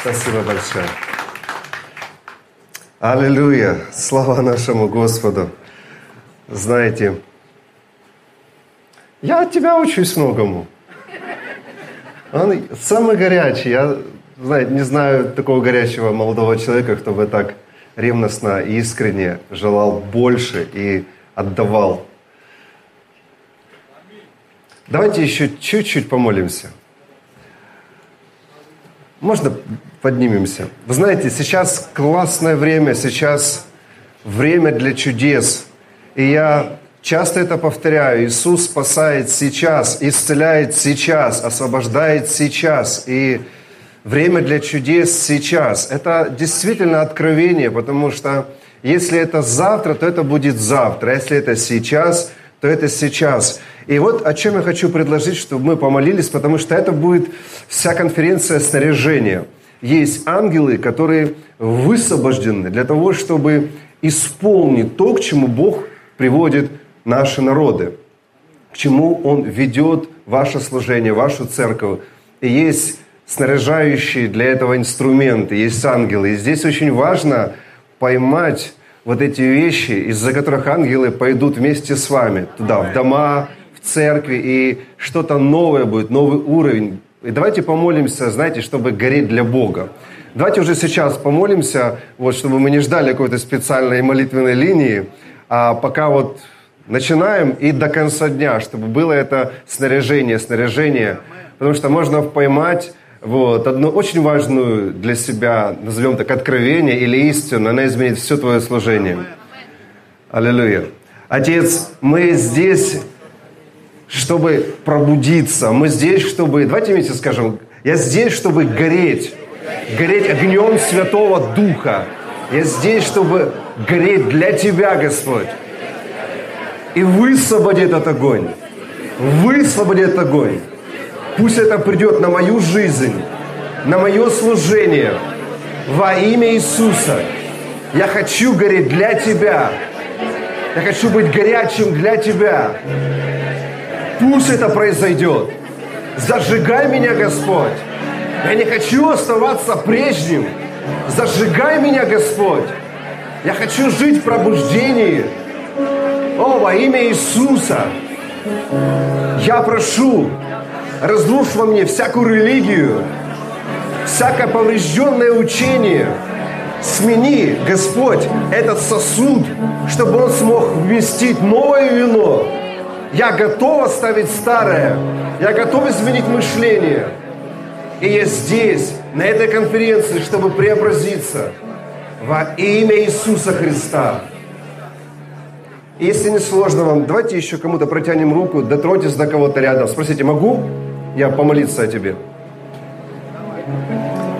Спасибо большое. Аллилуйя! Слава нашему Господу! Знаете, я от тебя учусь многому. Он самый горячий. Я, знаете, не знаю такого горячего молодого человека, кто бы так ревностно и искренне желал больше и отдавал. Давайте еще чуть-чуть помолимся. Можно поднимемся? Вы знаете, сейчас классное время, сейчас время для чудес. И я часто это повторяю. Иисус спасает сейчас, исцеляет сейчас, освобождает сейчас. И время для чудес сейчас. Это действительно откровение, потому что если это завтра, то это будет завтра. А если это сейчас, то это сейчас. И вот о чем я хочу предложить, чтобы мы помолились, потому что это будет вся конференция снаряжения. Есть ангелы, которые высвобождены для того, чтобы исполнить то, к чему Бог приводит наши народы, к чему Он ведет ваше служение, вашу церковь. И есть снаряжающие для этого инструменты, есть ангелы. И здесь очень важно поймать вот эти вещи, из-за которых ангелы пойдут вместе с вами туда, в дома, в церкви, и что-то новое будет, новый уровень. И давайте помолимся, знаете, чтобы гореть для Бога. Давайте уже сейчас помолимся, вот, чтобы мы не ждали какой-то специальной молитвенной линии, а пока вот начинаем и до конца дня, чтобы было это снаряжение, снаряжение. Потому что можно поймать вот, одну очень важную для себя, назовем так, откровение или истину, она изменит все твое служение. Аллилуйя. Отец, мы здесь чтобы пробудиться. Мы здесь, чтобы... Давайте вместе скажем. Я здесь, чтобы гореть. Гореть огнем Святого Духа. Я здесь, чтобы гореть для Тебя, Господь. И высвободи этот огонь. Высвободи этот огонь. Пусть это придет на мою жизнь, на мое служение. Во имя Иисуса. Я хочу гореть для Тебя. Я хочу быть горячим для Тебя. Пусть это произойдет. Зажигай меня, Господь. Я не хочу оставаться прежним. Зажигай меня, Господь. Я хочу жить в пробуждении. О, во имя Иисуса. Я прошу, разрушь во мне всякую религию, всякое поврежденное учение. Смени, Господь, этот сосуд, чтобы он смог вместить новое вино, я готов оставить старое. Я готов изменить мышление. И я здесь, на этой конференции, чтобы преобразиться во имя Иисуса Христа. Если не сложно вам, давайте еще кому-то протянем руку, дотроньтесь до кого-то рядом. Спросите, могу я помолиться о тебе?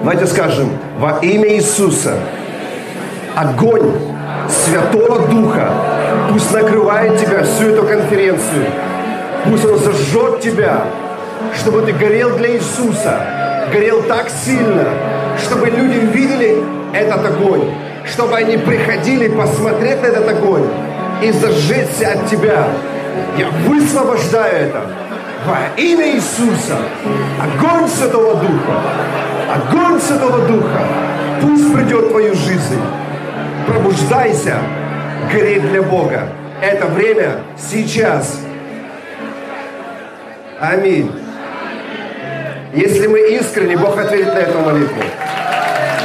Давайте скажем, во имя Иисуса, огонь Святого Духа Пусть накрывает тебя всю эту конференцию. Пусть Он зажжет тебя, чтобы ты горел для Иисуса. Горел так сильно, чтобы люди видели этот огонь. Чтобы они приходили посмотреть на этот огонь и зажечься от тебя. Я высвобождаю это во имя Иисуса. Огонь Святого Духа. Огонь Святого Духа. Пусть придет в твою жизнь. Пробуждайся гореть для Бога. Это время сейчас. Аминь. Если мы искренне, Бог ответит на эту молитву.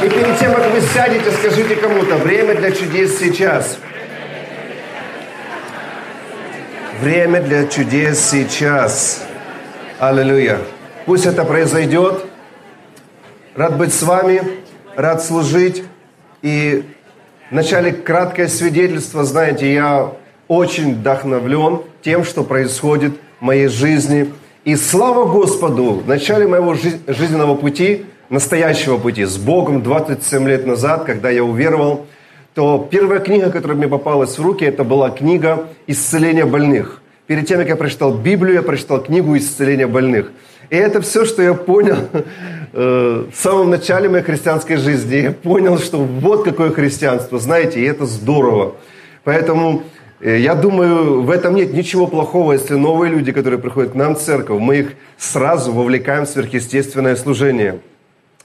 И перед тем, как вы сядете, скажите кому-то, время для чудес сейчас. Время для чудес сейчас. Аллилуйя. Пусть это произойдет. Рад быть с вами, рад служить. И Вначале краткое свидетельство. Знаете, я очень вдохновлен тем, что происходит в моей жизни. И слава Господу, в начале моего жизненного пути, настоящего пути, с Богом 27 лет назад, когда я уверовал, то первая книга, которая мне попалась в руки, это была книга «Исцеление больных». Перед тем, как я прочитал Библию, я прочитал книгу «Исцеление больных». И это все, что я понял э, в самом начале моей христианской жизни. Я понял, что вот какое христианство, знаете, и это здорово. Поэтому э, я думаю, в этом нет ничего плохого, если новые люди, которые приходят к нам в церковь, мы их сразу вовлекаем в сверхъестественное служение.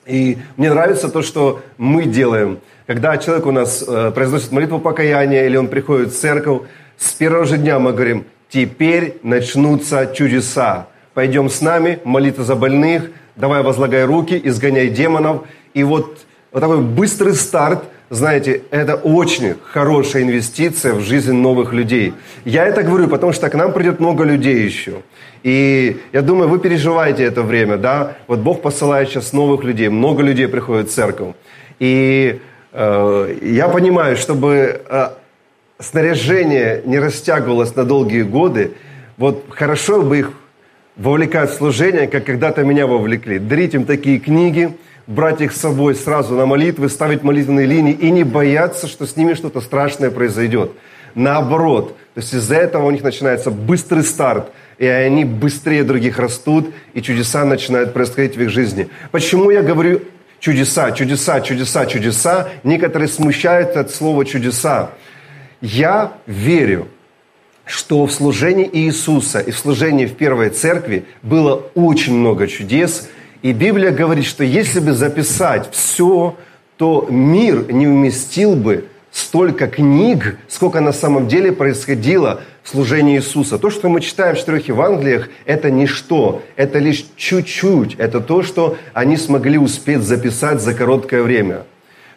И мне нравится то, что мы делаем. Когда человек у нас э, произносит молитву покаяния или он приходит в церковь, с первого же дня мы говорим, теперь начнутся чудеса. Пойдем с нами, молиться за больных, давай возлагай руки, изгоняй демонов. И вот, вот такой быстрый старт – знаете, это очень хорошая инвестиция в жизнь новых людей. Я это говорю, потому что к нам придет много людей еще. И я думаю, вы переживаете это время, да? Вот Бог посылает сейчас новых людей, много людей приходит в церковь. И э, я понимаю, чтобы э, снаряжение не растягивалось на долгие годы, вот хорошо бы их вовлекать в служение, как когда-то меня вовлекли. Дарить им такие книги – брать их с собой сразу на молитвы, ставить молитвенные линии и не бояться, что с ними что-то страшное произойдет. Наоборот, то есть из-за этого у них начинается быстрый старт, и они быстрее других растут, и чудеса начинают происходить в их жизни. Почему я говорю чудеса, чудеса, чудеса, чудеса? Некоторые смущаются от слова чудеса. Я верю, что в служении Иисуса и в служении в Первой Церкви было очень много чудес – и Библия говорит, что если бы записать все, то мир не уместил бы столько книг, сколько на самом деле происходило в служении Иисуса. То, что мы читаем в четырех Евангелиях, это ничто, это лишь чуть-чуть, это то, что они смогли успеть записать за короткое время.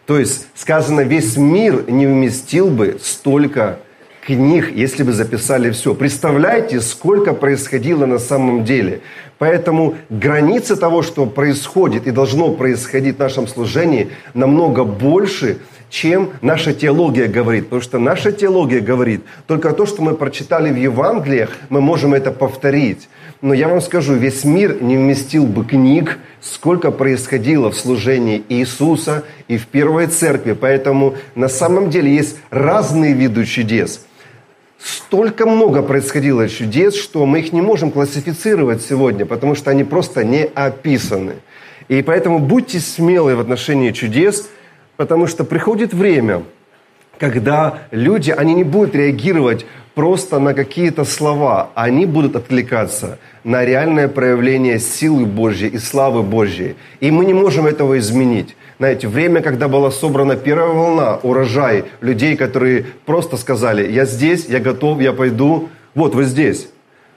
То есть сказано, весь мир не вместил бы столько книг, если бы записали все. Представляете, сколько происходило на самом деле. Поэтому границы того, что происходит и должно происходить в нашем служении, намного больше, чем наша теология говорит. Потому что наша теология говорит, только то, что мы прочитали в Евангелиях, мы можем это повторить. Но я вам скажу, весь мир не вместил бы книг, сколько происходило в служении Иисуса и в Первой Церкви. Поэтому на самом деле есть разные виды чудес – столько много происходило чудес, что мы их не можем классифицировать сегодня, потому что они просто не описаны. И поэтому будьте смелы в отношении чудес, потому что приходит время, когда люди, они не будут реагировать просто на какие-то слова, они будут откликаться на реальное проявление силы Божьей и славы Божьей. И мы не можем этого изменить. Знаете, время, когда была собрана первая волна, урожай людей, которые просто сказали, я здесь, я готов, я пойду, вот вы здесь.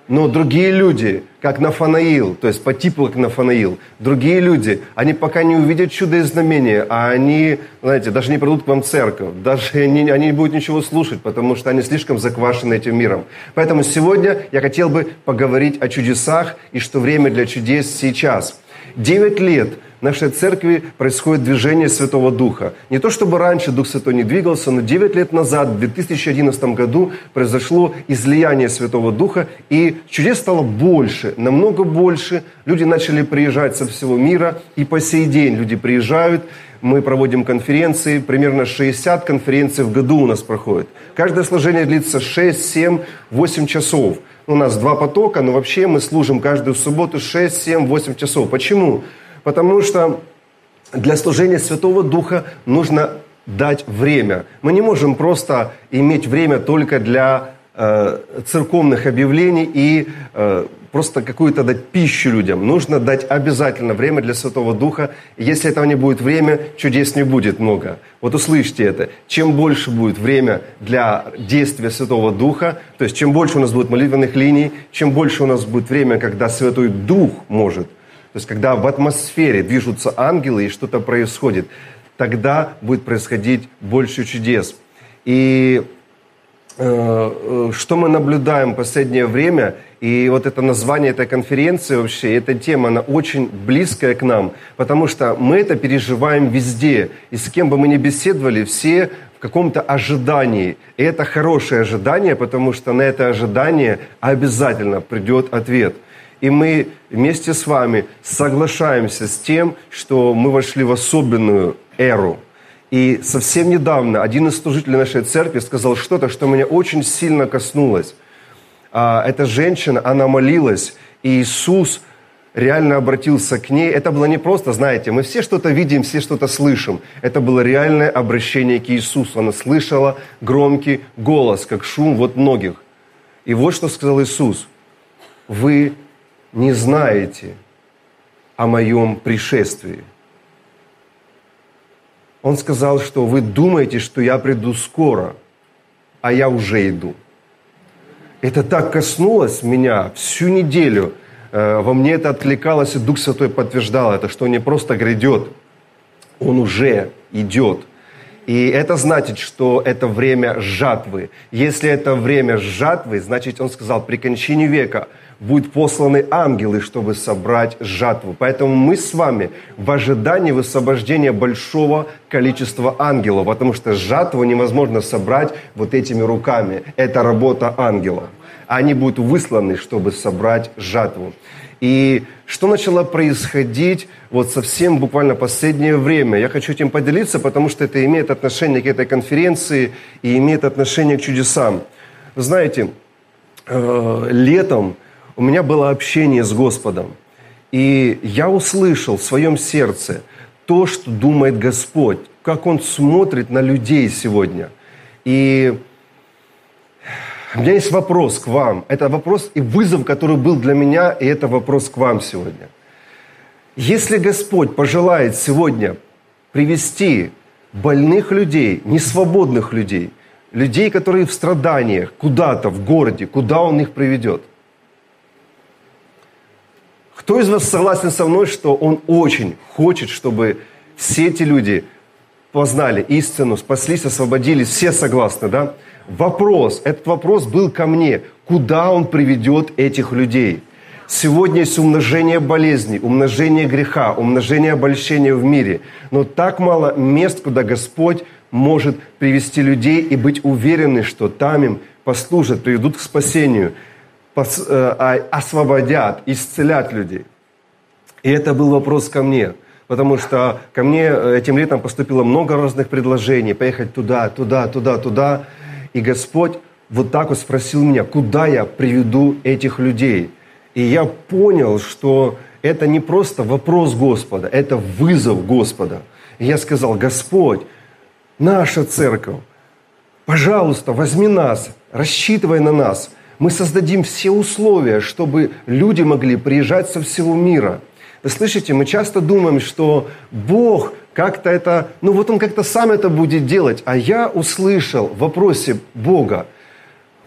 Но другие люди, как Нафанаил, то есть по типу как Нафанаил, другие люди, они пока не увидят чудо и знамения, а они, знаете, даже не придут к вам в церковь, даже они, они не будут ничего слушать, потому что они слишком заквашены этим миром. Поэтому сегодня я хотел бы поговорить о чудесах и что время для чудес сейчас. Девять лет – нашей церкви происходит движение Святого Духа. Не то чтобы раньше Дух Святой не двигался, но 9 лет назад, в 2011 году, произошло излияние Святого Духа, и чудес стало больше, намного больше. Люди начали приезжать со всего мира, и по сей день люди приезжают. Мы проводим конференции, примерно 60 конференций в году у нас проходит. Каждое служение длится 6, 7, 8 часов. У нас два потока, но вообще мы служим каждую субботу 6, 7, 8 часов. Почему? Потому что для служения Святого Духа нужно дать время. Мы не можем просто иметь время только для э, церковных объявлений и э, просто какую-то дать пищу людям. Нужно дать обязательно время для Святого Духа. Если этого не будет время, чудес не будет много. Вот услышьте это. Чем больше будет время для действия Святого Духа, то есть чем больше у нас будет молитвенных линий, чем больше у нас будет время, когда Святой Дух может то есть, когда в атмосфере движутся ангелы и что-то происходит, тогда будет происходить больше чудес. И э, э, что мы наблюдаем в последнее время, и вот это название этой конференции вообще, эта тема, она очень близкая к нам, потому что мы это переживаем везде. И с кем бы мы ни беседовали, все в каком-то ожидании. И это хорошее ожидание, потому что на это ожидание обязательно придет ответ – и мы вместе с вами соглашаемся с тем, что мы вошли в особенную эру. И совсем недавно один из служителей нашей церкви сказал что-то, что меня очень сильно коснулось. А, эта женщина, она молилась, и Иисус реально обратился к ней. Это было не просто, знаете, мы все что-то видим, все что-то слышим. Это было реальное обращение к Иисусу. Она слышала громкий голос, как шум вот многих. И вот что сказал Иисус. Вы не знаете о моем пришествии. Он сказал, что вы думаете, что я приду скоро, а я уже иду. Это так коснулось меня всю неделю. Э, во мне это откликалось, и Дух Святой подтверждал это, что он не просто грядет, он уже идет. И это значит, что это время жатвы. Если это время жатвы, значит, он сказал, при кончине века будут посланы ангелы, чтобы собрать жатву. Поэтому мы с вами в ожидании высвобождения большого количества ангелов, потому что жатву невозможно собрать вот этими руками. Это работа ангела. Они будут высланы, чтобы собрать жатву. И что начало происходить вот совсем буквально последнее время. Я хочу этим поделиться, потому что это имеет отношение к этой конференции и имеет отношение к чудесам. Знаете, э, летом у меня было общение с Господом. И я услышал в своем сердце то, что думает Господь, как Он смотрит на людей сегодня. И у меня есть вопрос к вам. Это вопрос и вызов, который был для меня, и это вопрос к вам сегодня. Если Господь пожелает сегодня привести больных людей, несвободных людей, людей, которые в страданиях, куда-то в городе, куда Он их приведет? Кто из вас согласен со мной, что Он очень хочет, чтобы все эти люди познали истину, спаслись, освободились? Все согласны, да? Вопрос, этот вопрос был ко мне, куда он приведет этих людей. Сегодня есть умножение болезней, умножение греха, умножение обольщения в мире. Но так мало мест, куда Господь может привести людей и быть уверены, что там им послужат, приведут к спасению, э, а, освободят, исцелят людей. И это был вопрос ко мне, потому что ко мне э, этим летом поступило много разных предложений, поехать туда, туда, туда, туда. И Господь вот так вот спросил меня, куда я приведу этих людей. И я понял, что это не просто вопрос Господа, это вызов Господа. И я сказал, Господь, наша церковь, пожалуйста, возьми нас, рассчитывай на нас. Мы создадим все условия, чтобы люди могли приезжать со всего мира. Вы слышите, мы часто думаем, что Бог как-то это, ну вот он как-то сам это будет делать. А я услышал в вопросе Бога,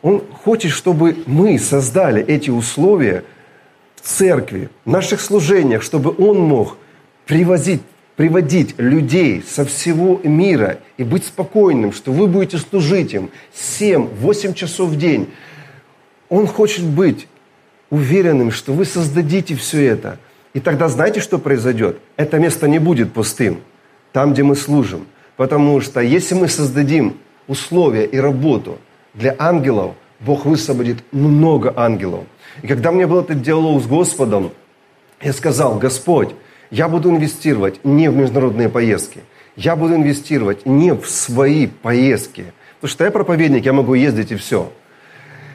он хочет, чтобы мы создали эти условия в церкви, в наших служениях, чтобы он мог привозить, приводить людей со всего мира и быть спокойным, что вы будете служить им 7-8 часов в день. Он хочет быть уверенным, что вы создадите все это. И тогда знаете, что произойдет? Это место не будет пустым там, где мы служим. Потому что если мы создадим условия и работу для ангелов, Бог высвободит много ангелов. И когда меня был этот диалог с Господом, я сказал, Господь, я буду инвестировать не в международные поездки, я буду инвестировать не в свои поездки. Потому что я проповедник, я могу ездить и все.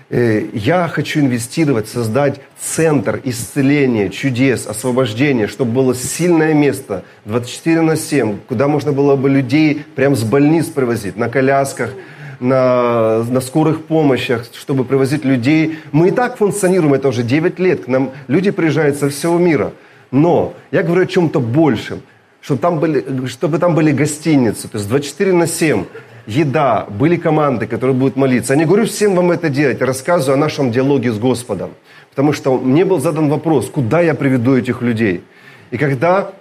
Э, я хочу инвестировать, создать центр исцеления, чудес, освобождения, чтобы было сильное место 24 на 7, куда можно было бы людей прям с больниц привозить, на колясках, на, на скорых помощях, чтобы привозить людей. Мы и так функционируем, это уже 9 лет, к нам люди приезжают со всего мира. Но я говорю о чем-то большем, чтобы там были, чтобы там были гостиницы, то есть 24 на 7, еда, были команды, которые будут молиться. Я не говорю всем вам это делать, я рассказываю о нашем диалоге с Господом. Потому что мне был задан вопрос, куда я приведу этих людей. И когда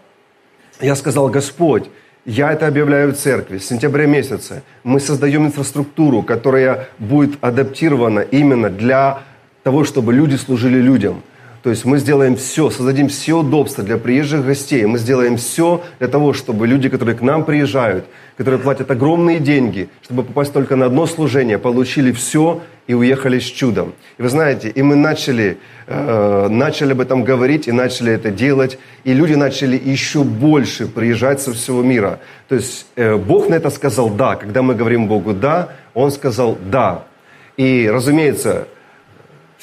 я сказал, Господь, я это объявляю в церкви. С сентября месяца мы создаем инфраструктуру, которая будет адаптирована именно для того, чтобы люди служили людям – то есть мы сделаем все, создадим все удобства для приезжих гостей. Мы сделаем все для того, чтобы люди, которые к нам приезжают, которые платят огромные деньги, чтобы попасть только на одно служение, получили все и уехали с чудом. И вы знаете, и мы начали, э, начали об этом говорить и начали это делать, и люди начали еще больше приезжать со всего мира. То есть э, Бог на это сказал «да». Когда мы говорим Богу «да», Он сказал «да». И, разумеется,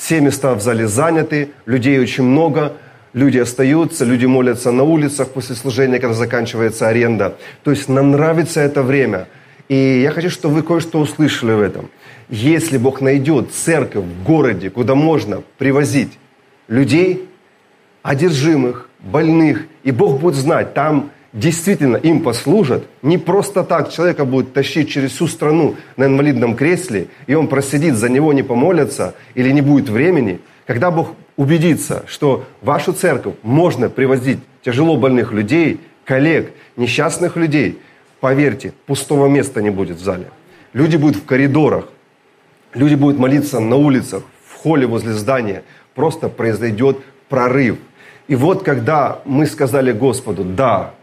все места в зале заняты, людей очень много, люди остаются, люди молятся на улицах после служения, когда заканчивается аренда. То есть нам нравится это время. И я хочу, чтобы вы кое-что услышали в этом. Если Бог найдет церковь в городе, куда можно привозить людей, одержимых, больных, и Бог будет знать, там действительно им послужат, не просто так человека будет тащить через всю страну на инвалидном кресле, и он просидит, за него не помолятся, или не будет времени, когда Бог убедится, что в вашу церковь можно привозить тяжело больных людей, коллег, несчастных людей, поверьте, пустого места не будет в зале. Люди будут в коридорах, люди будут молиться на улицах, в холле возле здания. Просто произойдет прорыв. И вот когда мы сказали Господу, да,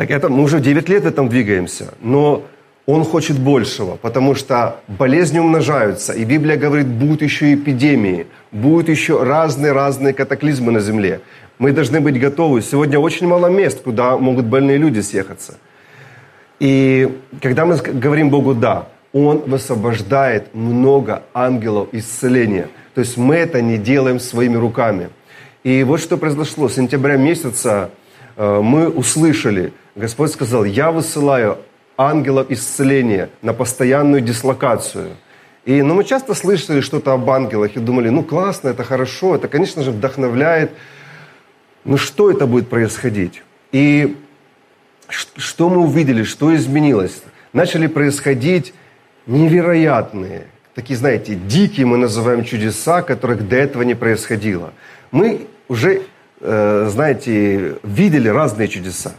так это мы уже 9 лет в этом двигаемся, но он хочет большего, потому что болезни умножаются, и Библия говорит, будут еще эпидемии, будут еще разные-разные катаклизмы на земле. Мы должны быть готовы. Сегодня очень мало мест, куда могут больные люди съехаться. И когда мы говорим Богу «да», Он высвобождает много ангелов исцеления. То есть мы это не делаем своими руками. И вот что произошло. С сентября месяца э, мы услышали, Господь сказал, я высылаю ангелов исцеления на постоянную дислокацию. И ну, мы часто слышали что-то об ангелах и думали, ну классно, это хорошо, это, конечно же, вдохновляет. Но что это будет происходить? И что мы увидели, что изменилось? Начали происходить невероятные, такие, знаете, дикие мы называем чудеса, которых до этого не происходило. Мы уже, э, знаете, видели разные чудеса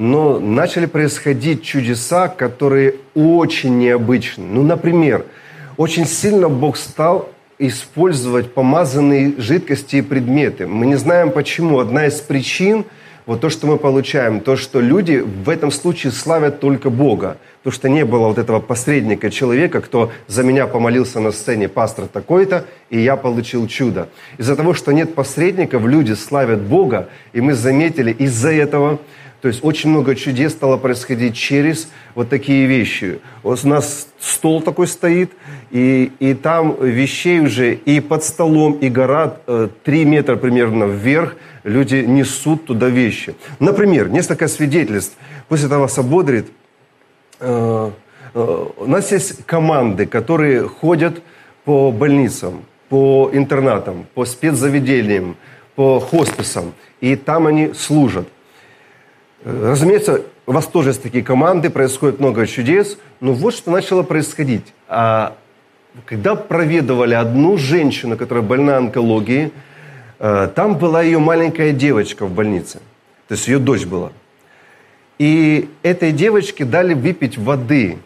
но начали происходить чудеса, которые очень необычны. Ну, например, очень сильно Бог стал использовать помазанные жидкости и предметы. Мы не знаем почему. Одна из причин – вот то, что мы получаем, то, что люди в этом случае славят только Бога. Потому что не было вот этого посредника, человека, кто за меня помолился на сцене, пастор такой-то, и я получил чудо. Из-за того, что нет посредников, люди славят Бога, и мы заметили из-за этого то есть очень много чудес стало происходить через вот такие вещи. Вот у нас стол такой стоит, и, и там вещей уже и под столом, и гора э, 3 метра примерно вверх, люди несут туда вещи. Например, несколько свидетельств. Пусть это вас ободрит. Э, э, у нас есть команды, которые ходят по больницам, по интернатам, по спецзаведениям, по хосписам, и там они служат – Разумеется, у вас тоже есть такие команды, происходит много чудес, но вот что начало происходить. А когда проведывали одну женщину, которая больна онкологией, э, там была ее маленькая девочка в больнице, то есть ее дочь была. И этой девочке дали выпить воды.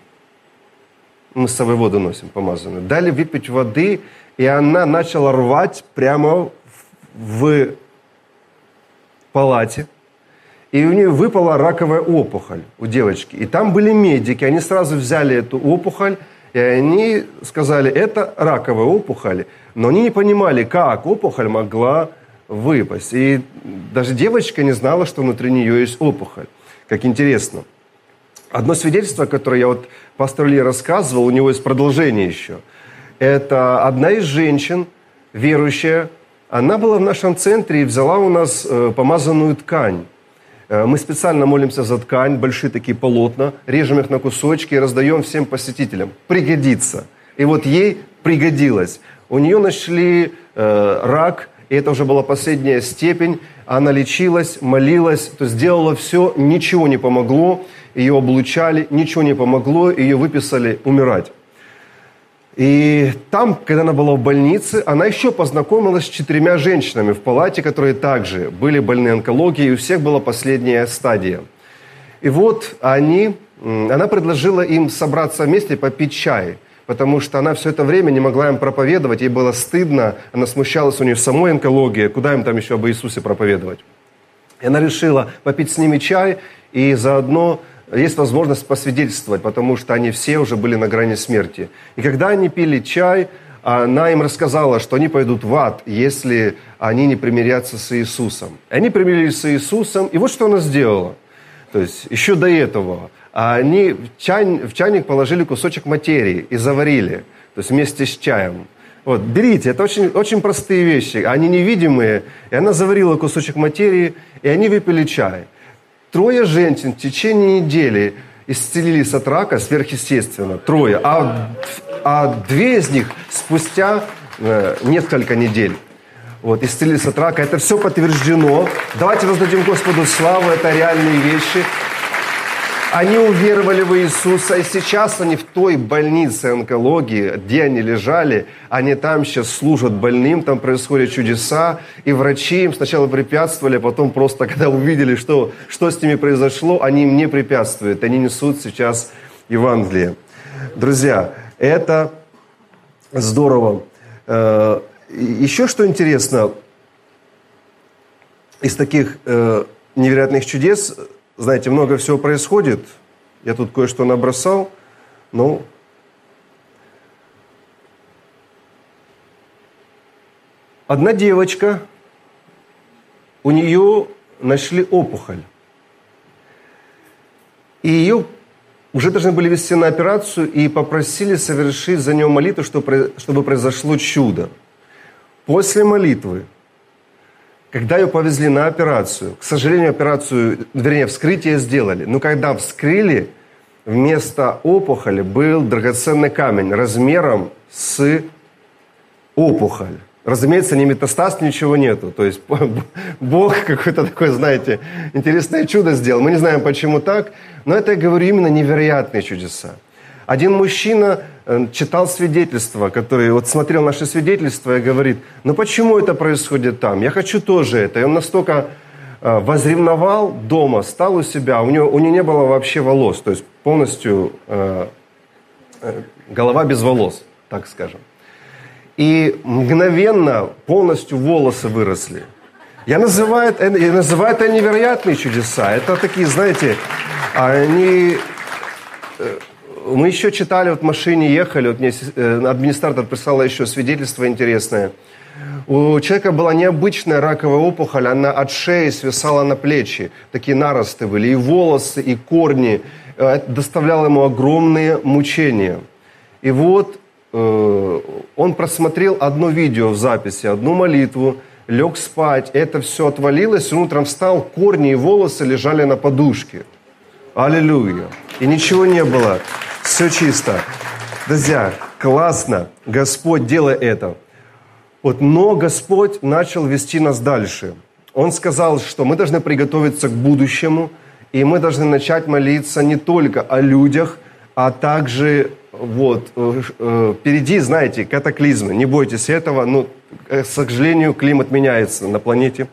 Мы с собой воду носим помазанную. Дали выпить воды, и она начала рвать прямо в палате – и у нее выпала раковая опухоль у девочки. И там были медики, они сразу взяли эту опухоль, и они сказали, это раковая опухоль. Но они не понимали, как опухоль могла выпасть. И даже девочка не знала, что внутри нее есть опухоль. Как интересно. Одно свидетельство, которое я вот пастору Ли рассказывал, у него есть продолжение еще. Это одна из женщин, верующая, она была в нашем центре и взяла у нас э, помазанную ткань. Э, мы специально молимся за ткань, большие такие полотна, режем их на кусочки и раздаем всем посетителям. Пригодится. И вот ей пригодилось. У нее нашли э, рак, и это уже была последняя степень. Она лечилась, молилась, то сделала все, ничего не помогло. Ее облучали, ничего не помогло, ее выписали умирать. И там, когда она была в больнице, она еще познакомилась с четырьмя женщинами в палате, которые также были больны онкологией, и у всех была последняя стадия. И вот они, она предложила им собраться вместе попить чай, потому что она все это время не могла им проповедовать, ей было стыдно, она смущалась, у нее самой онкология, куда им там еще об Иисусе проповедовать. И она решила попить с ними чай и заодно есть возможность посвидетельствовать, потому что они все уже были на грани смерти. И когда они пили чай, она им рассказала, что они пойдут в ад, если они не примирятся с Иисусом. Они примирились с Иисусом, и вот что она сделала. То есть еще до этого они в, чай, в чайник положили кусочек материи и заварили, то есть вместе с чаем. Вот, берите, это очень, очень простые вещи, они невидимые. И она заварила кусочек материи, и они выпили чай. Трое женщин в течение недели исцелились от рака сверхъестественно. Трое. А, а две из них спустя э, несколько недель. вот, исцелились от рака. Это все подтверждено. Давайте воздадим Господу славу, это реальные вещи. Они уверовали в Иисуса, и сейчас они в той больнице онкологии, где они лежали, они там сейчас служат больным, там происходят чудеса, и врачи им сначала препятствовали, а потом просто, когда увидели, что, что с ними произошло, они им не препятствуют, они несут сейчас Евангелие. Друзья, это здорово. Э, еще что интересно, из таких э, невероятных чудес знаете, много всего происходит. Я тут кое-что набросал. Ну, одна девочка, у нее нашли опухоль. И ее уже должны были вести на операцию и попросили совершить за нее молитву, чтобы произошло чудо. После молитвы когда ее повезли на операцию, к сожалению, операцию, вернее, вскрытие сделали, но когда вскрыли, вместо опухоли был драгоценный камень размером с опухоль. Разумеется, ни метастаз, ничего нету. То есть Бог какое-то такое, знаете, интересное чудо сделал. Мы не знаем, почему так, но это, я говорю, именно невероятные чудеса. Один мужчина читал свидетельства, который вот смотрел наши свидетельства и говорит, ну почему это происходит там? Я хочу тоже это. И он настолько э, возревновал дома, стал у себя, у него, у него не было вообще волос, то есть полностью э, э, голова без волос, так скажем. И мгновенно полностью волосы выросли. Я называю, я называю это невероятные чудеса. Это такие, знаете, они мы еще читали, вот в машине ехали, вот мне э, администратор прислала еще свидетельство интересное. У человека была необычная раковая опухоль, она от шеи свисала на плечи, такие наросты были, и волосы, и корни. Э, это доставляло ему огромные мучения. И вот э, он просмотрел одно видео в записи, одну молитву, лег спать, это все отвалилось, утром встал, корни и волосы лежали на подушке. Аллилуйя. И ничего не было. Все чисто. Друзья, классно. Господь, делай это. Вот, но Господь начал вести нас дальше. Он сказал, что мы должны приготовиться к будущему, и мы должны начать молиться не только о людях, а также вот, э, впереди, знаете, катаклизмы. Не бойтесь этого, но, э, к сожалению, климат меняется на планете.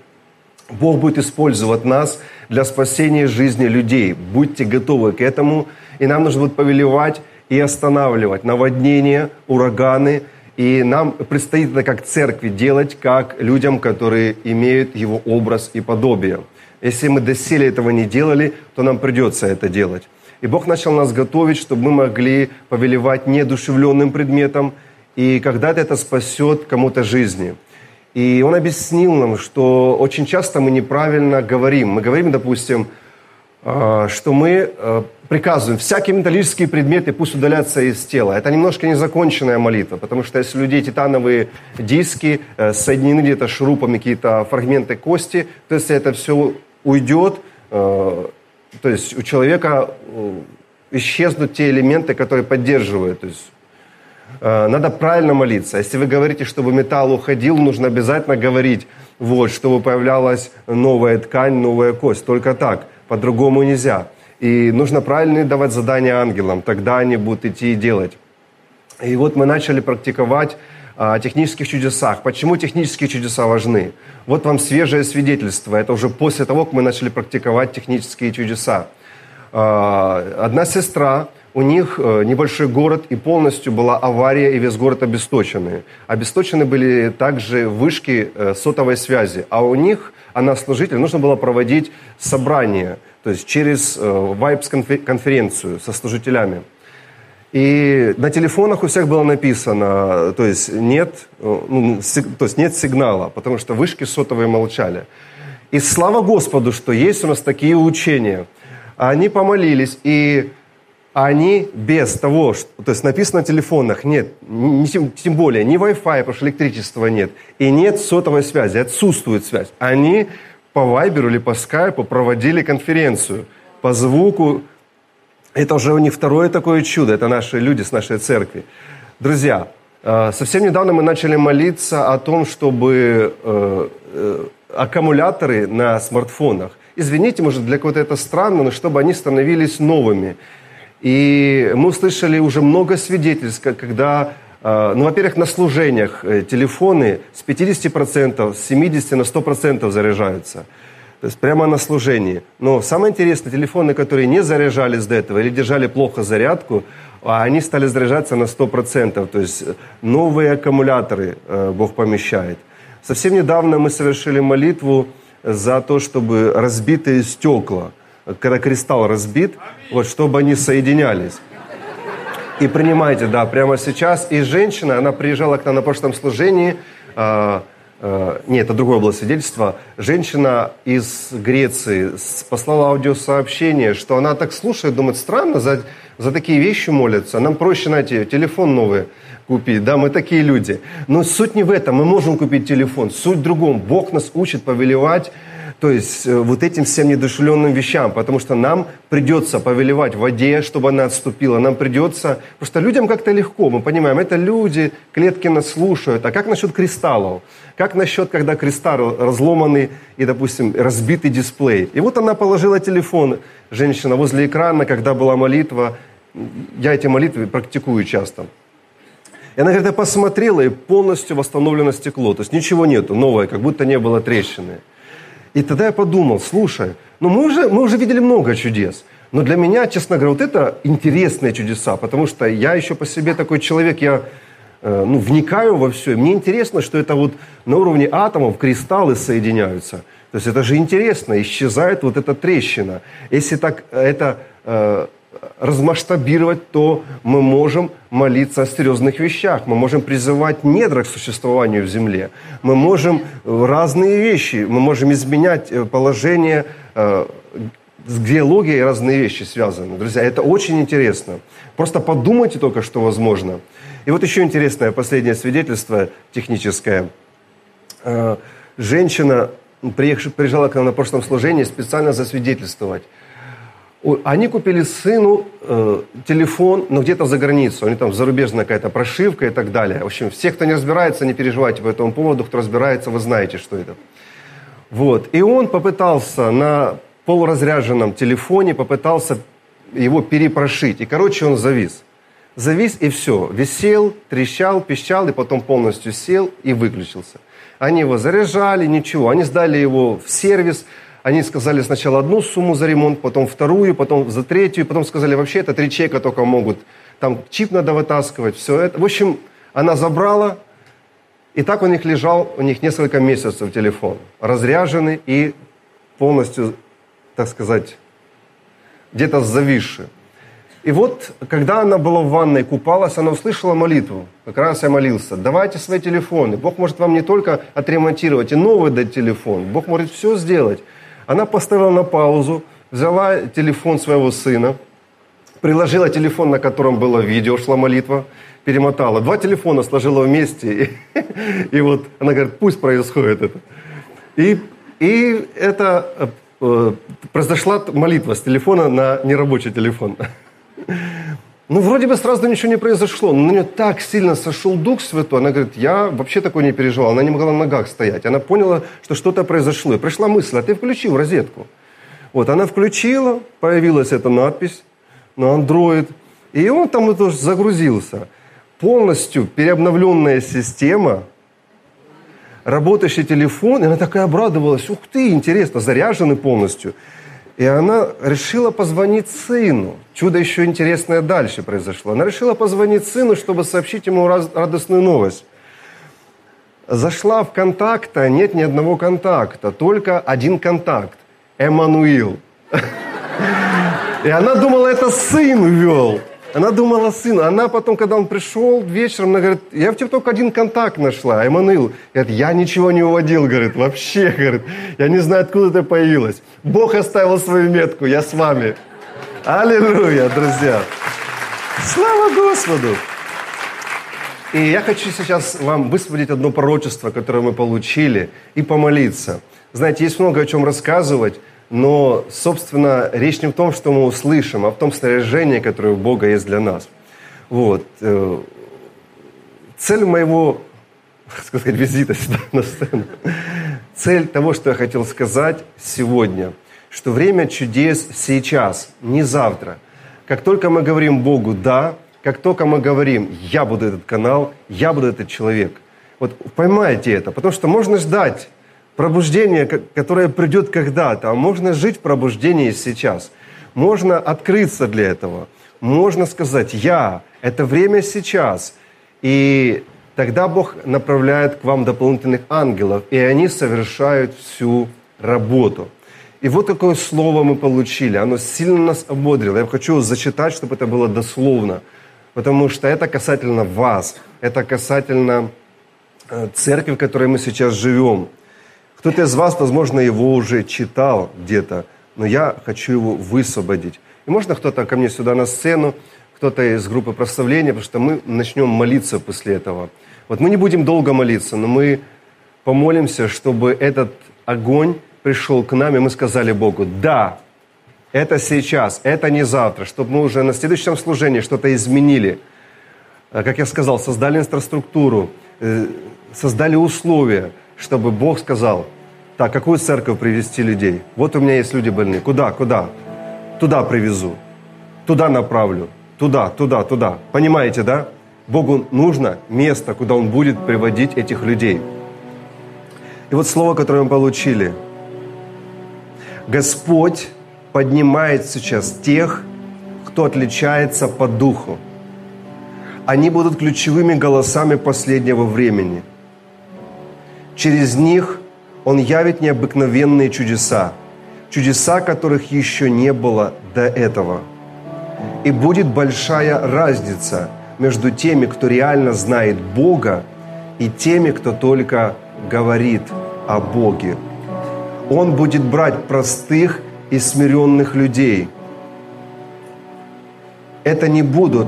Бог будет использовать нас для спасения жизни людей. Будьте готовы к этому – и нам нужно будет повелевать и останавливать наводнения, ураганы. И нам предстоит это как церкви делать, как людям, которые имеют его образ и подобие. Если мы доселе этого не делали, то нам придется это делать. И Бог начал нас готовить, чтобы мы могли повелевать неодушевленным предметом, и когда-то это спасет кому-то жизни. И Он объяснил нам, что очень часто мы неправильно говорим. Мы говорим, допустим, что мы э, приказываем, всякие металлические предметы пусть удалятся из тела. Это немножко незаконченная молитва, потому что если у людей титановые диски э, соединены где-то шурупами, какие-то фрагменты кости, то если это все уйдет, э, то есть у человека исчезнут те элементы, которые поддерживают. То есть надо правильно молиться. Если вы говорите, чтобы металл уходил, нужно обязательно говорить, вот, чтобы появлялась новая ткань, новая кость. Только так. По-другому нельзя. И нужно правильно давать задания ангелам, тогда они будут идти и делать. И вот мы начали практиковать о технических чудесах. Почему технические чудеса важны? Вот вам свежее свидетельство. Это уже после того, как мы начали практиковать технические чудеса. А, одна сестра, у них э, небольшой город, и полностью была авария, и весь город обесточенный. Обесточены были также вышки э, сотовой связи, а у них она служитель, нужно было проводить собрание, то есть через э, Vibes-конференцию со служителями. И на телефонах у всех было написано, то есть нет, э, ну, то есть нет сигнала, потому что вышки сотовые молчали. И слава Господу, что есть у нас такие учения. Они помолились, и они без того, что, то есть написано на телефонах, нет, не, тем более, ни Wi-Fi, потому что электричества нет, и нет сотовой связи, отсутствует связь. Они по Вайберу или по Скайпу проводили конференцию по звуку. Это уже у них второе такое чудо, это наши люди с нашей церкви. Друзья, Э, совсем недавно мы начали молиться о том, чтобы э, э, аккумуляторы на смартфонах, извините, может, для кого-то это странно, но чтобы они становились новыми. И мы услышали уже много свидетельств, когда, ну, во-первых, на служениях телефоны с 50%, с 70% на 100% заряжаются. То есть прямо на служении. Но самое интересное, телефоны, которые не заряжались до этого или держали плохо зарядку, а они стали заряжаться на 100%. То есть новые аккумуляторы э, Бог помещает. Совсем недавно мы совершили молитву за то, чтобы разбитые стекла, когда кристалл разбит, вот, чтобы они соединялись. И принимайте, да, прямо сейчас. И женщина, она приезжала к нам на прошлом служении, э, э, нет, это другое было свидетельство. Женщина из Греции послала аудиосообщение, что она так слушает, думает, странно, за за такие вещи молятся. Нам проще, знаете, телефон новый купить. Да, мы такие люди. Но суть не в этом. Мы можем купить телефон. Суть в другом. Бог нас учит повелевать то есть э, вот этим всем недушевленным вещам, потому что нам придется повелевать воде, чтобы она отступила, нам придется, потому что людям как-то легко, мы понимаем, это люди, клетки нас слушают, а как насчет кристаллов? Как насчет, когда кристалл разломанный и, допустим, разбитый дисплей? И вот она положила телефон, женщина, возле экрана, когда была молитва, я эти молитвы практикую часто. И она говорит, я посмотрела, и полностью восстановлено стекло. То есть ничего нету, новое, как будто не было трещины. И тогда я подумал, слушай, ну мы уже, мы уже видели много чудес. Но для меня, честно говоря, вот это интересные чудеса, потому что я еще по себе такой человек, я э, ну, вникаю во все. Мне интересно, что это вот на уровне атомов кристаллы соединяются. То есть это же интересно, исчезает вот эта трещина. Если так это э, размасштабировать, то мы можем молиться о серьезных вещах. Мы можем призывать недра к существованию в земле. Мы можем разные вещи, мы можем изменять э, положение, э, с геологией разные вещи связаны. Друзья, это очень интересно. Просто подумайте только, что возможно. И вот еще интересное последнее свидетельство техническое. Э, женщина приезжала к нам на прошлом служении специально засвидетельствовать. Они купили сыну э, телефон, но где-то за границу. Они там зарубежная какая-то прошивка и так далее. В общем, все, кто не разбирается, не переживайте по этому поводу. Кто разбирается, вы знаете, что это. Вот. И он попытался на полуразряженном телефоне, попытался его перепрошить. И, короче, он завис. Завис и все. Висел, трещал, пищал, и потом полностью сел и выключился. Они его заряжали, ничего. Они сдали его в сервис – они сказали сначала одну сумму за ремонт, потом вторую, потом за третью, потом сказали, вообще это три чека только могут. Там чип надо вытаскивать, все это. В общем, она забрала, и так у них лежал, у них несколько месяцев телефон, разряженный и полностью, так сказать, где-то зависший. И вот, когда она была в ванной, купалась, она услышала молитву. Как раз я молился. Давайте свои телефоны. Бог может вам не только отремонтировать и новый дать телефон. Бог может все сделать. Она поставила на паузу, взяла телефон своего сына, приложила телефон, на котором было видео, шла молитва, перемотала. Два телефона сложила вместе. И, и вот она говорит, пусть происходит это. И, и это э, произошла молитва с телефона на нерабочий телефон. Ну, вроде бы сразу ничего не произошло, но на нее так сильно сошел Дух Святой. Она говорит, я вообще такое не переживала. Она не могла на ногах стоять. Она поняла, что что-то произошло. И пришла мысль, а ты включи в розетку. Вот, она включила, появилась эта надпись на Android, и он там тоже загрузился. Полностью переобновленная система, работающий телефон, и она такая обрадовалась, ух ты, интересно, заряженный полностью. И она решила позвонить сыну. Чудо еще интересное дальше произошло. Она решила позвонить сыну, чтобы сообщить ему радостную новость. Зашла в контакт, а нет ни одного контакта, только один контакт. Эммануил. И она думала, это сын ввел. Она думала сын. Она потом, когда он пришел вечером, она говорит, я в тебе только один контакт нашла, Эммануил. Говорит, я ничего не уводил, говорит, вообще, говорит. Я не знаю, откуда ты появилась. Бог оставил свою метку, я с вами. Аллилуйя, друзья. Слава Господу! И я хочу сейчас вам высвободить одно пророчество, которое мы получили, и помолиться. Знаете, есть много о чем рассказывать, но, собственно, речь не в том, что мы услышим, а в том снаряжении, которое у Бога есть для нас. Вот. Э, Цель моего, сказать, визита сюда на сцену, цель того, что я хотел сказать сегодня, что время чудес сейчас, не завтра. Как только мы говорим Богу «да», как только мы говорим «я буду этот канал», «я буду этот человек», вот поймайте это, потому что можно ждать пробуждения, которое придет когда-то, а можно жить в пробуждении сейчас. Можно открыться для этого. Можно сказать «я», это время сейчас. И тогда Бог направляет к вам дополнительных ангелов, и они совершают всю работу. И вот такое слово мы получили. Оно сильно нас ободрило. Я хочу зачитать, чтобы это было дословно. Потому что это касательно вас. Это касательно э, церкви, в которой мы сейчас живем. Кто-то из вас, возможно, его уже читал где-то, но я хочу его высвободить. И можно кто-то ко мне сюда на сцену, кто-то из группы прославления, потому что мы начнем молиться после этого. Вот мы не будем долго молиться, но мы помолимся, чтобы этот огонь пришел к нам, и мы сказали Богу, да, это сейчас, это не завтра, чтобы мы уже на следующем служении что-то изменили. Э, как я сказал, создали инфраструктуру, э, создали условия, чтобы Бог сказал, так, какую церковь привести людей? Вот у меня есть люди больные. Куда, куда? Туда привезу, туда направлю, туда, туда, туда. Понимаете, да? Богу нужно место, куда Он будет приводить этих людей. И вот слово, которое мы получили. Господь поднимает сейчас тех, кто отличается по духу. Они будут ключевыми голосами последнего времени. Через них Он явит необыкновенные чудеса, чудеса, которых еще не было до этого. И будет большая разница между теми, кто реально знает Бога, и теми, кто только говорит о Боге. Он будет брать простых и смиренных людей. Это не будут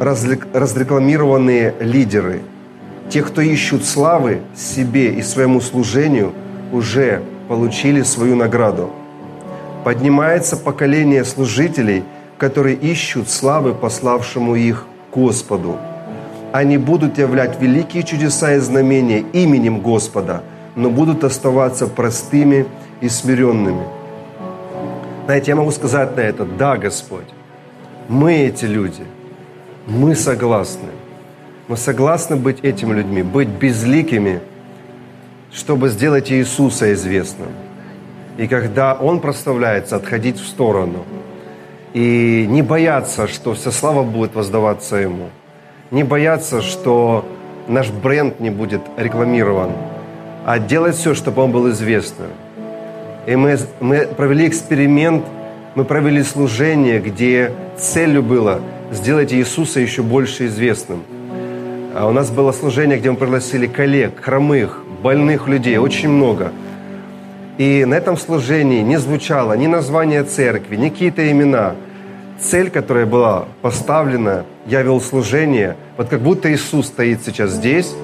разрекламированные лидеры. Те, кто ищут славы себе и своему служению, уже получили свою награду. Поднимается поколение служителей, которые ищут славы пославшему их Господу. Они будут являть великие чудеса и знамения именем Господа, но будут оставаться простыми и смиренными. Знаете, я могу сказать на это, да, Господь, мы эти люди, мы согласны. Мы согласны быть этими людьми, быть безликими, чтобы сделать Иисуса известным. И когда Он проставляется, отходить в сторону. И не бояться, что вся слава будет воздаваться Ему. Не бояться, что наш бренд не будет рекламирован, а делать все, чтобы он был известным. И мы, мы провели эксперимент, мы провели служение, где целью было сделать Иисуса еще больше известным. А у нас было служение, где мы пригласили коллег, хромых, больных людей, очень много. И на этом служении не звучало ни название церкви, ни какие-то имена. Цель, которая была поставлена, я вел служение, вот как будто Иисус стоит сейчас здесь,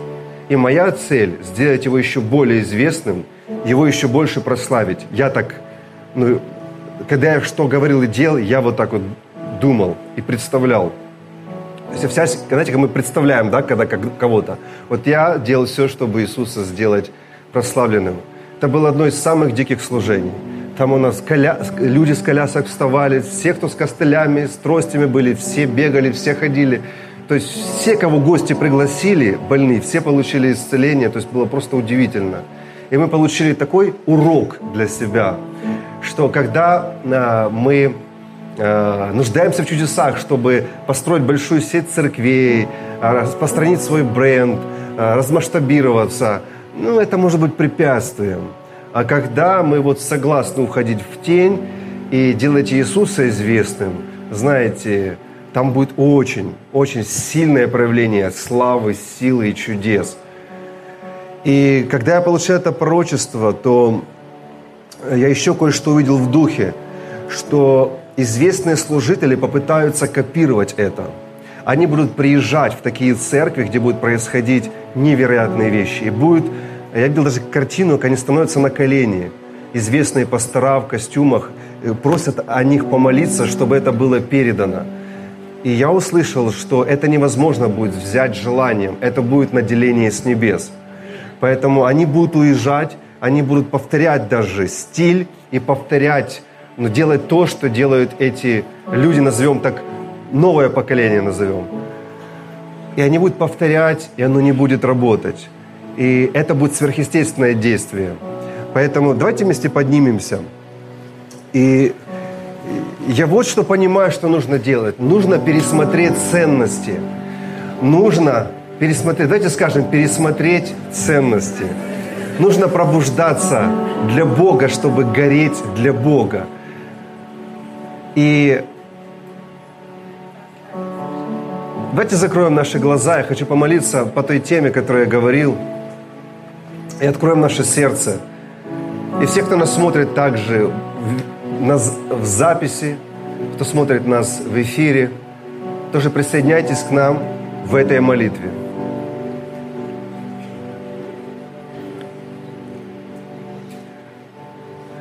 и моя цель – сделать его еще более известным – его еще больше прославить. Я так, ну, когда я что говорил и делал, я вот так вот думал и представлял. Есть вся, знаете, как мы представляем, да, когда как, кого-то. Вот я делал все, чтобы Иисуса сделать прославленным. Это было одно из самых диких служений. Там у нас коля... люди с колясок вставали, все, кто с костылями, с тростями были, все бегали, все ходили. То есть все, кого гости пригласили, больные, все получили исцеление. То есть было просто удивительно. И мы получили такой урок для себя, что когда э, мы нуждаемся в чудесах, чтобы построить большую сеть церквей, э, распространить свой бренд, э, размасштабироваться, ну, это может быть препятствием. А когда мы вот согласны уходить в тень и делать Иисуса известным, знаете, там будет очень, очень сильное проявление славы, силы и чудес – и когда я получил это пророчество, то я еще кое-что увидел в духе, что известные служители попытаются копировать это. Они будут приезжать в такие церкви, где будут происходить невероятные вещи. И будет, я видел даже картину, как они становятся на колени. Известные пастора в костюмах э, просят о них помолиться, чтобы это было передано. И я услышал, что это невозможно будет взять желанием, это будет наделение с небес. Поэтому они будут уезжать, они будут повторять даже стиль и повторять, но делать то, что делают эти люди, назовем так, новое поколение назовем. И они будут повторять, и оно не будет работать. И это будет сверхъестественное действие. Поэтому давайте вместе поднимемся. И я вот что понимаю, что нужно делать. Нужно пересмотреть ценности. Нужно пересмотреть, давайте скажем, пересмотреть ценности. Нужно пробуждаться для Бога, чтобы гореть для Бога. И давайте закроем наши глаза. Я хочу помолиться по той теме, которую я говорил. И откроем наше сердце. И все, кто нас смотрит также в записи, кто смотрит нас в эфире, тоже присоединяйтесь к нам в этой молитве.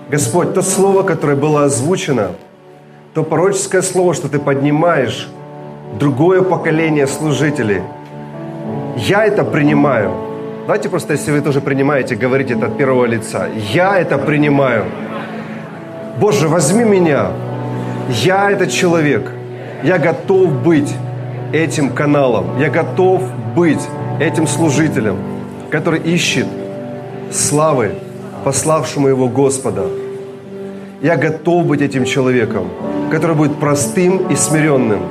Господь, то слово, которое было озвучено, то пророческое слово, что Ты поднимаешь другое поколение служителей, я это принимаю. Давайте просто, если вы тоже принимаете, говорите это от первого лица. Я это принимаю. Боже, возьми меня. Я этот человек. Я готов быть этим каналом. Я готов быть этим служителем, который ищет славы пославшему его Господа. Я готов быть этим человеком, который будет простым и смиренным,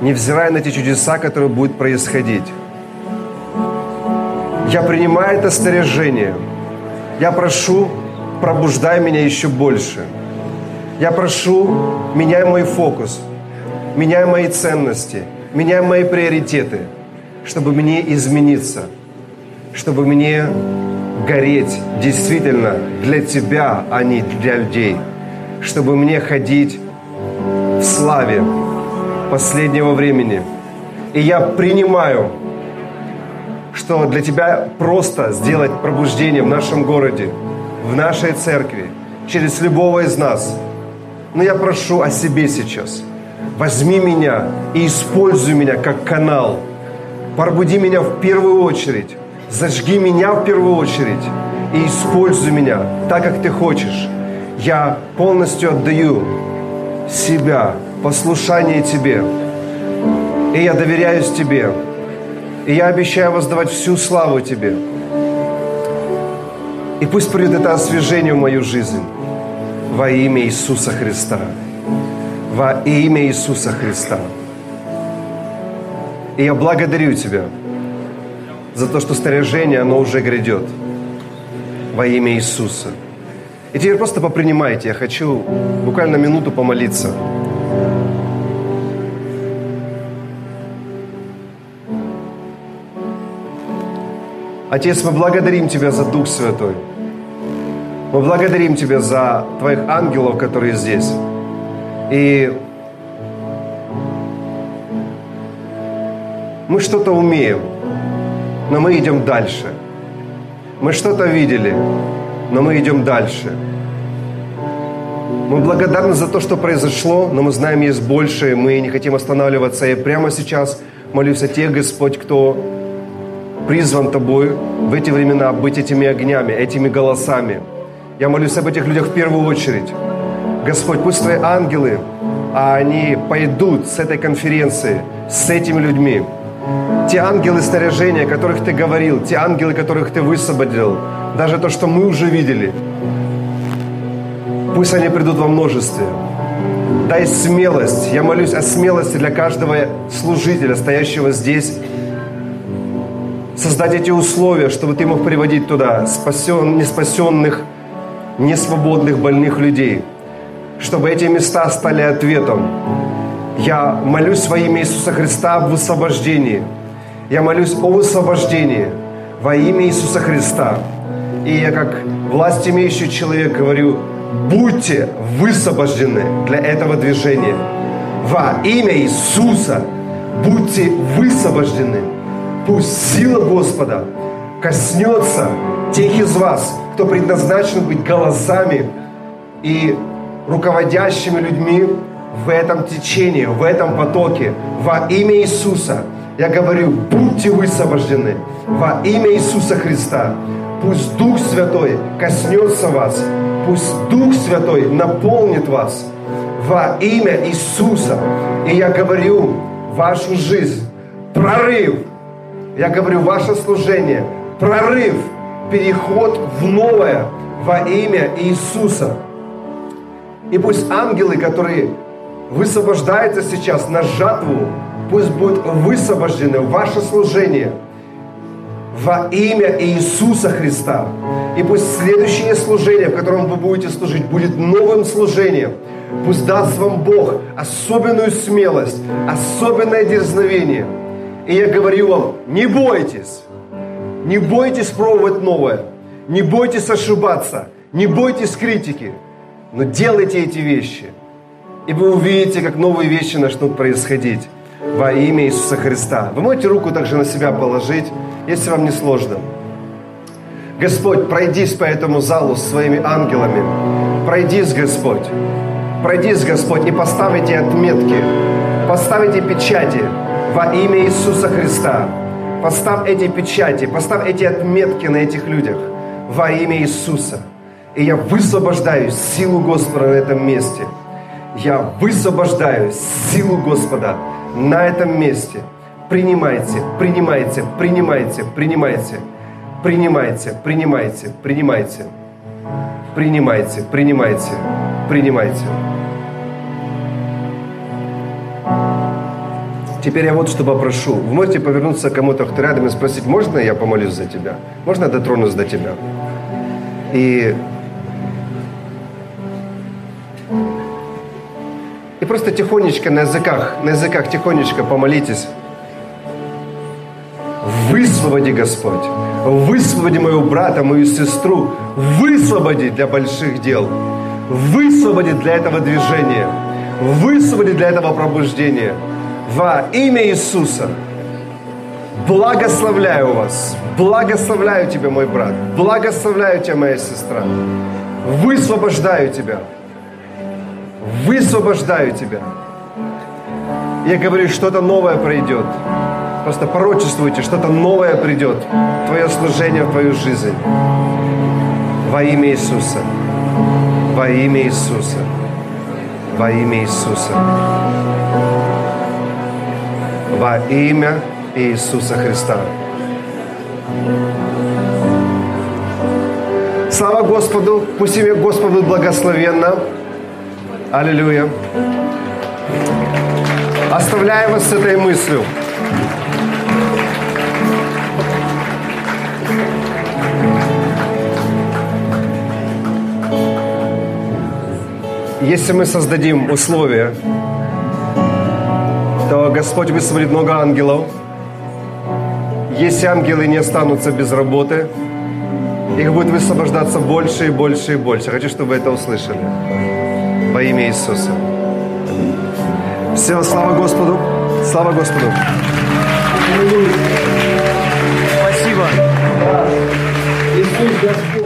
невзирая на те чудеса, которые будут происходить. Я принимаю это снаряжение. Я прошу пробуждай меня еще больше. Я прошу, меняй мой фокус, меняй мои ценности, меняй мои приоритеты, чтобы мне измениться, чтобы мне гореть действительно для Тебя, а не для людей, чтобы мне ходить славе последнего времени. И я принимаю, что для Тебя просто сделать пробуждение в нашем городе – в нашей церкви, через любого из нас. Но я прошу о себе сейчас. Возьми меня и используй меня как канал. Пробуди меня в первую очередь. Зажги меня в первую очередь. И используй меня так, как ты хочешь. Я полностью отдаю себя, послушание Тебе. И я доверяюсь Тебе. И я обещаю воздавать всю славу Тебе. И пусть придет это освежение в мою жизнь во имя Иисуса Христа. Во имя Иисуса Христа. И я благодарю Тебя за то, что снаряжение, оно уже грядет во имя Иисуса. И теперь просто попринимайте. Я хочу буквально минуту помолиться. Отец, мы благодарим Тебя за Дух Святой. Мы благодарим Тебя за Твоих ангелов, которые здесь. И мы что-то умеем, но мы идем дальше. Мы что-то видели, но мы идем дальше. Мы благодарны за то, что произошло, но мы знаем, есть больше, мы не хотим останавливаться. И прямо сейчас молюсь о тех, Господь, кто призван Тобой в эти времена быть этими огнями, этими голосами – я молюсь об этих людях в первую очередь. Господь, пусть Твои ангелы, а они пойдут с этой конференции, с этими людьми. Те ангелы снаряжения, о которых Ты говорил, те ангелы, которых Ты высвободил, даже то, что мы уже видели, пусть они придут во множестве. Дай смелость. Я молюсь о смелости для каждого служителя, стоящего здесь, создать эти условия, чтобы ты мог приводить туда спасен, неспасенных, несвободных, больных людей, чтобы эти места стали ответом. Я молюсь во имя Иисуса Христа об высвобождении. Я молюсь о высвобождении во имя Иисуса Христа. И я как власть имеющий человек говорю, будьте высвобождены для этого движения. Во имя Иисуса будьте высвобождены. Пусть сила Господа коснется тех из вас, кто предназначен быть голосами и руководящими людьми в этом течении, в этом потоке. Во имя Иисуса я говорю, будьте высвобождены. Во имя Иисуса Христа. Пусть Дух Святой коснется вас. Пусть Дух Святой наполнит вас во имя Иисуса. И я говорю, вашу жизнь, прорыв. Я говорю, ваше служение, прорыв, переход в новое во имя Иисуса. И пусть ангелы, которые высвобождаются сейчас на жатву, пусть будут высвобождены в ваше служение во имя Иисуса Христа. И пусть следующее служение, в котором вы будете служить, будет новым служением. Пусть даст вам Бог особенную смелость, особенное дерзновение. И я говорю вам, не бойтесь, не бойтесь пробовать новое, не бойтесь ошибаться, не бойтесь критики, но делайте эти вещи. И вы увидите, как новые вещи начнут происходить во имя Иисуса Христа. Вы можете руку также на себя положить, если вам не сложно. Господь, пройдись по этому залу с своими ангелами. Пройдись, Господь. Пройдись, Господь, и поставите отметки, поставите печати во имя Иисуса Христа. Поставь эти печати, поставь эти отметки на этих людях во имя Иисуса. И я высвобождаю силу Господа на этом месте. Я высвобождаю силу Господа на этом месте. Принимайте, принимайте, принимайте, принимайте, принимайте, принимайте, принимайте, принимайте, принимайте, принимайте. Теперь я вот что попрошу. Вы можете повернуться к кому-то, кто рядом, и спросить, можно я помолюсь за тебя? Можно я дотронусь до тебя? И просто тихонечко на языках, на языках тихонечко помолитесь. Высвободи, Господь. Высвободи моего брата, мою сестру. Высвободи для больших дел. Высвободи для этого движения. Высвободи для этого пробуждения. Во имя Иисуса. Благословляю вас. Благословляю тебя, мой брат. Благословляю тебя, моя сестра. Высвобождаю тебя высвобождаю тебя. Я говорю, что-то новое пройдет. Просто пророчествуйте, что-то новое придет. Твое служение в твою жизнь. Во имя Иисуса. Во имя Иисуса. Во имя Иисуса. Во имя Иисуса Христа. Слава Господу, пусть имя Господу благословенно. Аллилуйя. Оставляю вас с этой мыслью. Если мы создадим условия, то Господь высвободит много ангелов. Если ангелы не останутся без работы, их будет высвобождаться больше и больше и больше. Хочу, чтобы вы это услышали во имя Иисуса. Все, слава Господу, слава Господу. Спасибо. Иисус Господь.